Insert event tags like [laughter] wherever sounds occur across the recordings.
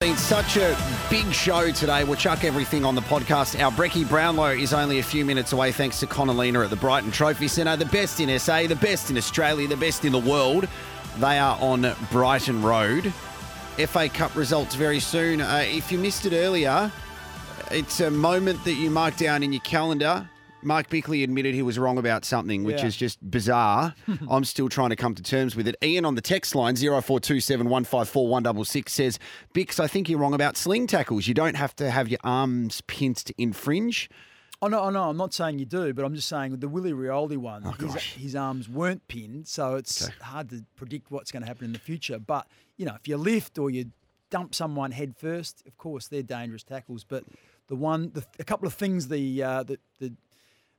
Been such a big show today. We'll chuck everything on the podcast. Our Brecky Brownlow is only a few minutes away thanks to Connellina at the Brighton Trophy Centre. The best in SA, the best in Australia, the best in the world. They are on Brighton Road. FA Cup results very soon. Uh, if you missed it earlier, it's a moment that you mark down in your calendar. Mark Bickley admitted he was wrong about something, which Yeah. is just bizarre. [laughs] I'm still trying to come to terms with it. Ian on the text line 0427 154 166 says, Bicks, I think you're wrong about sling tackles. You don't have to have your arms pinched to infringe. Oh no, oh no, I'm not saying you do, but I'm just saying the Willie Rioli one, his, Oh, his arms weren't pinned, so it's Okay. hard to predict what's going to happen in the future. But you know, if you lift or you dump someone head first, of course they're dangerous tackles. But the one, the, a couple of things the uh, the, the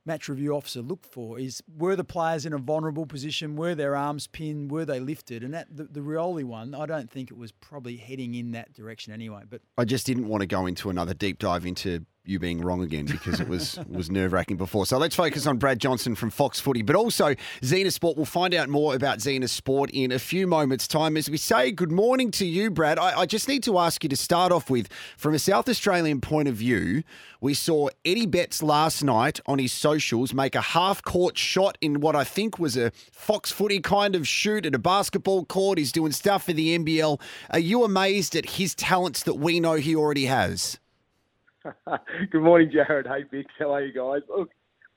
match review officer looked for is were the players in a vulnerable position, were their arms pinned, were they lifted, and that the, the Rioli one, I don't think it was probably heading in that direction anyway. But I just didn't want to go into another deep dive into you being wrong again because it was [laughs] was nerve wracking before. So let's focus on Brad Johnson from Fox Footy, but also Zena Sport. We'll find out more about Zena Sport in a few moments' time. As we say good morning to you, Brad, I, I just need to ask you to start off with from a South Australian point of view. We saw Eddie Betts last night on his socials make a half court shot in what I think was a Fox Footy kind of shoot at a basketball court. He's doing stuff for the NBL. Are you amazed at his talents that we know he already has? [laughs] Good morning, Jared. Hey, Bicks. How are you guys? Look,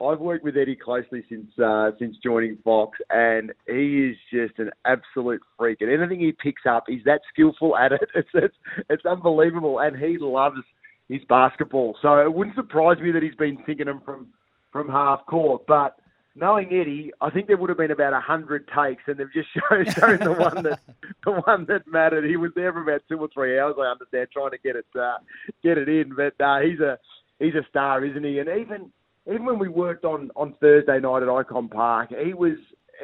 I've worked with Eddie closely since uh, since joining Fox, and he is just an absolute freak. And anything he picks up, he's that skillful at it. [laughs] It's it's, it's unbelievable, and he loves his basketball. So it wouldn't surprise me that he's been thinking him from from half court, but. Knowing Eddie, I think there would have been about a hundred takes, and they've just [laughs] shown, shown the one that the one that mattered. He was there for about two or three hours, I understand, trying to get it uh, get it in. But uh, he's a he's a star, isn't he? And even even when we worked on on Thursday night at Ikon Park, he was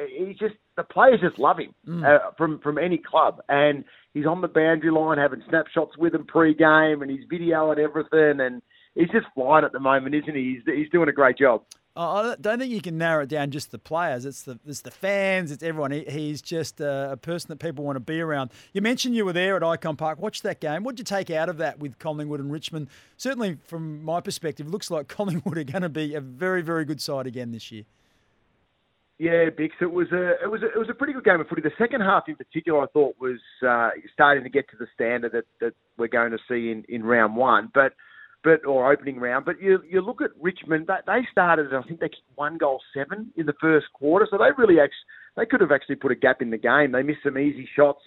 he just the players just love him uh, from from any club, and he's on the boundary line having snapshots with them pre-game, and he's videoing everything, and he's just flying at the moment, isn't he? He's he's doing a great job. I don't think you can narrow it down just the players. It's the it's the fans. It's everyone. He, he's just a, a person that people want to be around. You mentioned you were there at Ikon Park. Watched that game. What did you take out of that with Collingwood and Richmond? Certainly, from my perspective, looks like [laughs] Collingwood are going to be a very very good side again this year. Yeah, Bicks. It was a it was a, it was a pretty good game of footy. The second half, in particular, I thought was uh, starting to get to the standard that, that we're going to see in, in round one, but but or opening round. But you you look at Richmond. They, they started. I think they kicked one goal seven in the first quarter, so they really actually they could have actually put a gap in the game. They missed some easy shots.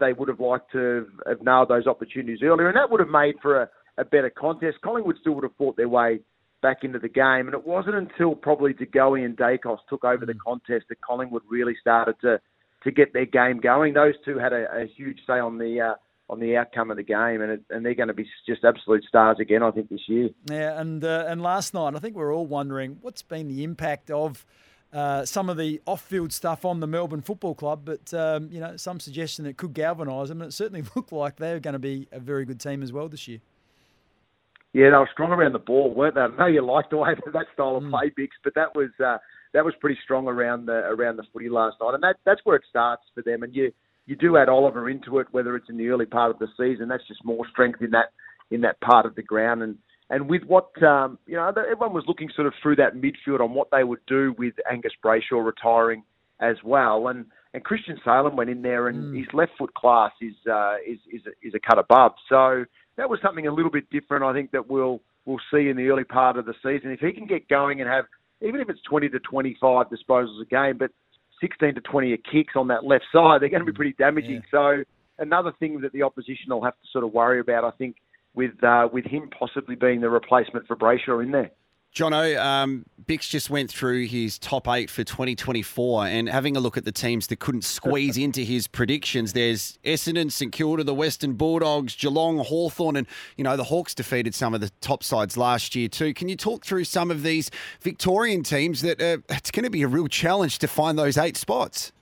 They would have liked to have, nailed those opportunities earlier, and that would have made for a, a better contest. Collingwood still would have fought their way back into the game. And it wasn't until probably De Goey and Daicos took over the contest that Collingwood really started to to get their game going. Those two had a, a huge say on the uh, on the outcome of the game, and it, and they're going to be just absolute stars again, I think, this year. Yeah, and uh, and last night, I think we're all wondering what's been the impact of uh, some of the off-field stuff on the Melbourne Football Club. But um, you know, some suggestion it could galvanise them. And it certainly [laughs] looked like they're going to be a very good team as well this year. Yeah, they were strong around the ball, weren't they? I know you liked the way that style of play, Bicks, but that was uh, that was pretty strong around the around the footy last night, and that that's where it starts for them. And you you do add Oliver into it, whether it's in the early part of the season, that's just more strength in that in that part of the ground. And and with what um, you know, everyone was looking sort of through that midfield on what they would do with Angus Brayshaw retiring as well, and and Christian Salem went in there, and his left foot class is uh, is is a, is a cut above. So that was something a little bit different. I think that we'll we'll see in the early part of the season if he can get going and have even if it's 20 to 25 disposals a game, but 16 to 20 kicks on that left side, they're going to be pretty damaging. So another thing that the opposition will have to sort of worry about, I think, with uh, with him possibly being the replacement for Brayshaw in there. Jono, um, Bicks just went through his top eight for 2024 and having a look at the teams that couldn't squeeze into his predictions. There's Essendon, St Kilda, the Western Bulldogs, Geelong, Hawthorn, and, you know, the Hawks defeated some of the top sides last year too. Can you talk through some of these Victorian teams that uh, it's going to be a real challenge to find those eight spots?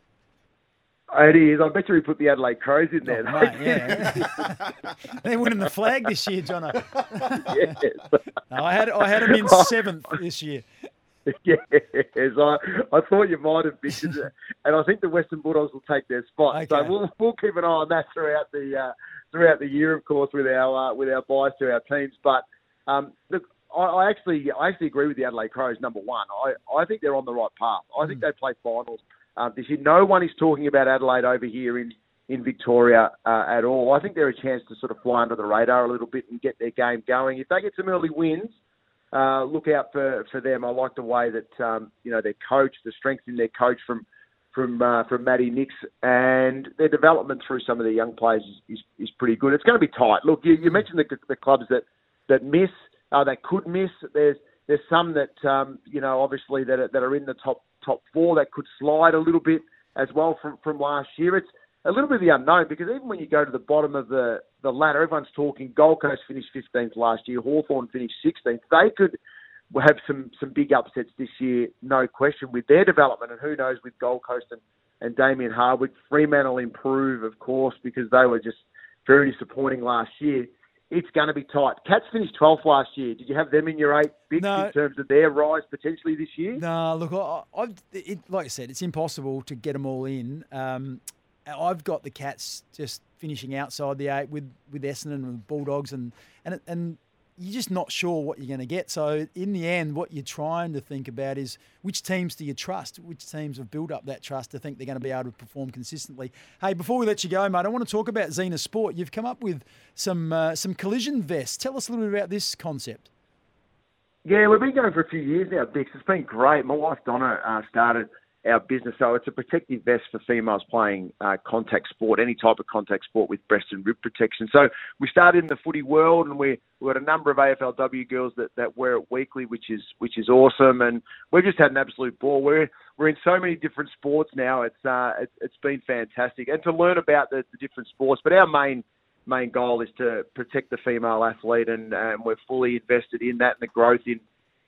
It is. I bet you we put the Adelaide Crows in there. Oh, mate, yeah. [laughs] They're winning the flag this year, Jono. yes. No, I had I had them in seventh this year. [laughs] yes, I, I thought you might have been, and I think the Western Bulldogs will take their spot. Okay. So we'll we'll keep an eye on that throughout the uh, throughout the year, of course, with our uh, with our buys to our teams. But um, look, I, I actually I actually agree with the Adelaide Crows. Number one, I, I think they're on the right path. I think they play finals um, this. No one is talking about Adelaide over here in in Victoria uh, at all. I think they're a chance to sort of fly under the radar a little bit and get their game going. If they get some early wins, uh, look out for, for them. I like the way that um, you know their coach, the strength in their coach from from uh, from Matty Nicks, and their development through some of the young players is, is, is pretty good. It's going to be tight. Look, you, you mentioned the, the clubs that that miss, uh, that could miss. There's there's some that um, you know obviously that are, that are in the top top four that could slide a little bit as well from from last year. It's a little bit of the unknown because even when you go to the bottom of the, the ladder, everyone's talking Gold Coast finished 15th last year, Hawthorn finished 16th. They could have some, some big upsets this year, no question, with their development. And who knows with Gold Coast and, and Damien Hardwick. Fremantle improve, of course, because they were just very disappointing last year. It's going to be tight. Cats finished 12th last year. Did you have them in your eight big No. in terms of their rise potentially this year? No, look, I, I've, it, like I said, it's impossible to get them all in. Um, I've got the Cats just finishing outside the eight with with Essendon and the Bulldogs, and and and you're just not sure what you're going to get. So in the end, what you're trying to think about is which teams do you trust? Which teams have built up that trust to think they're going to be able to perform consistently? Hey, before we let you go, mate, I want to talk about Zena Sport. You've come up with some uh, some collision vests. Tell us a little bit about this concept. Yeah, we've been going for a few years now, Bicks. It's been great. My wife Donna uh, started our business, so it's a protective vest for females playing uh, contact sport, any type of contact sport with breast and rib protection. So we started in the footy world, and we we got a number of AFLW girls that, that wear it weekly, which is which is awesome, and we've just had an absolute ball. We're we're in so many different sports now. It's uh it's, it's been fantastic, and to learn about the, the different sports. But our main main goal is to protect the female athlete, and, and we're fully invested in that and the growth in,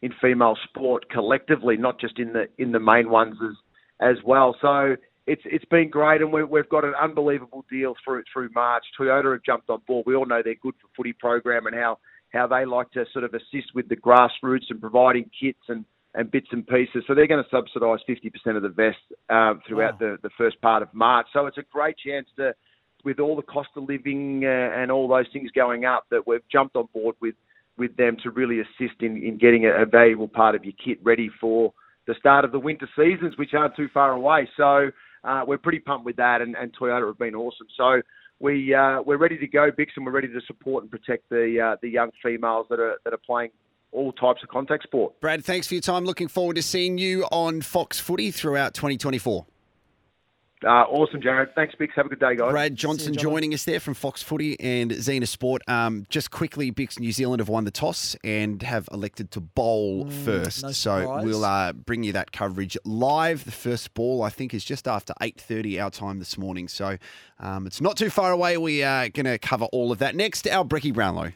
in female sport collectively, not just in the in the main ones as as well. So it's it's been great, and we, we've got an unbelievable deal through through March. Toyota have jumped on board. We all know they're good for footy program and how how they like to sort of assist with the grassroots and providing kits and and bits and pieces. So they're going to subsidise 50% of the vest um, throughout Wow. the, the first part of March. So it's a great chance to with all the cost of living uh, and all those things going up, that we've jumped on board with with them to really assist in, in getting a, a valuable part of your kit ready for the start of the winter seasons, which aren't too far away. So uh, we're pretty pumped with that, and, and Toyota have been awesome. So we uh, we're ready to go, Bicks, and we're ready to support and protect the uh, the young females that are that are playing all types of contact sport. Brad, thanks for your time. Looking forward to seeing you on Fox Footy throughout 2024. Uh, awesome, Jared. Thanks, Bicks. Have a good day, guys. Brad Johnson John. joining us there from Fox Footy and Zena Sport. Um, just quickly, Bicks New Zealand have won the toss and have elected to bowl first. no so we'll uh, bring you that coverage live. The first ball, I think, is just after 8.30 our time this morning. So um, it's not too far away. We are going to cover all of that. Next, our Brecky Brownlow.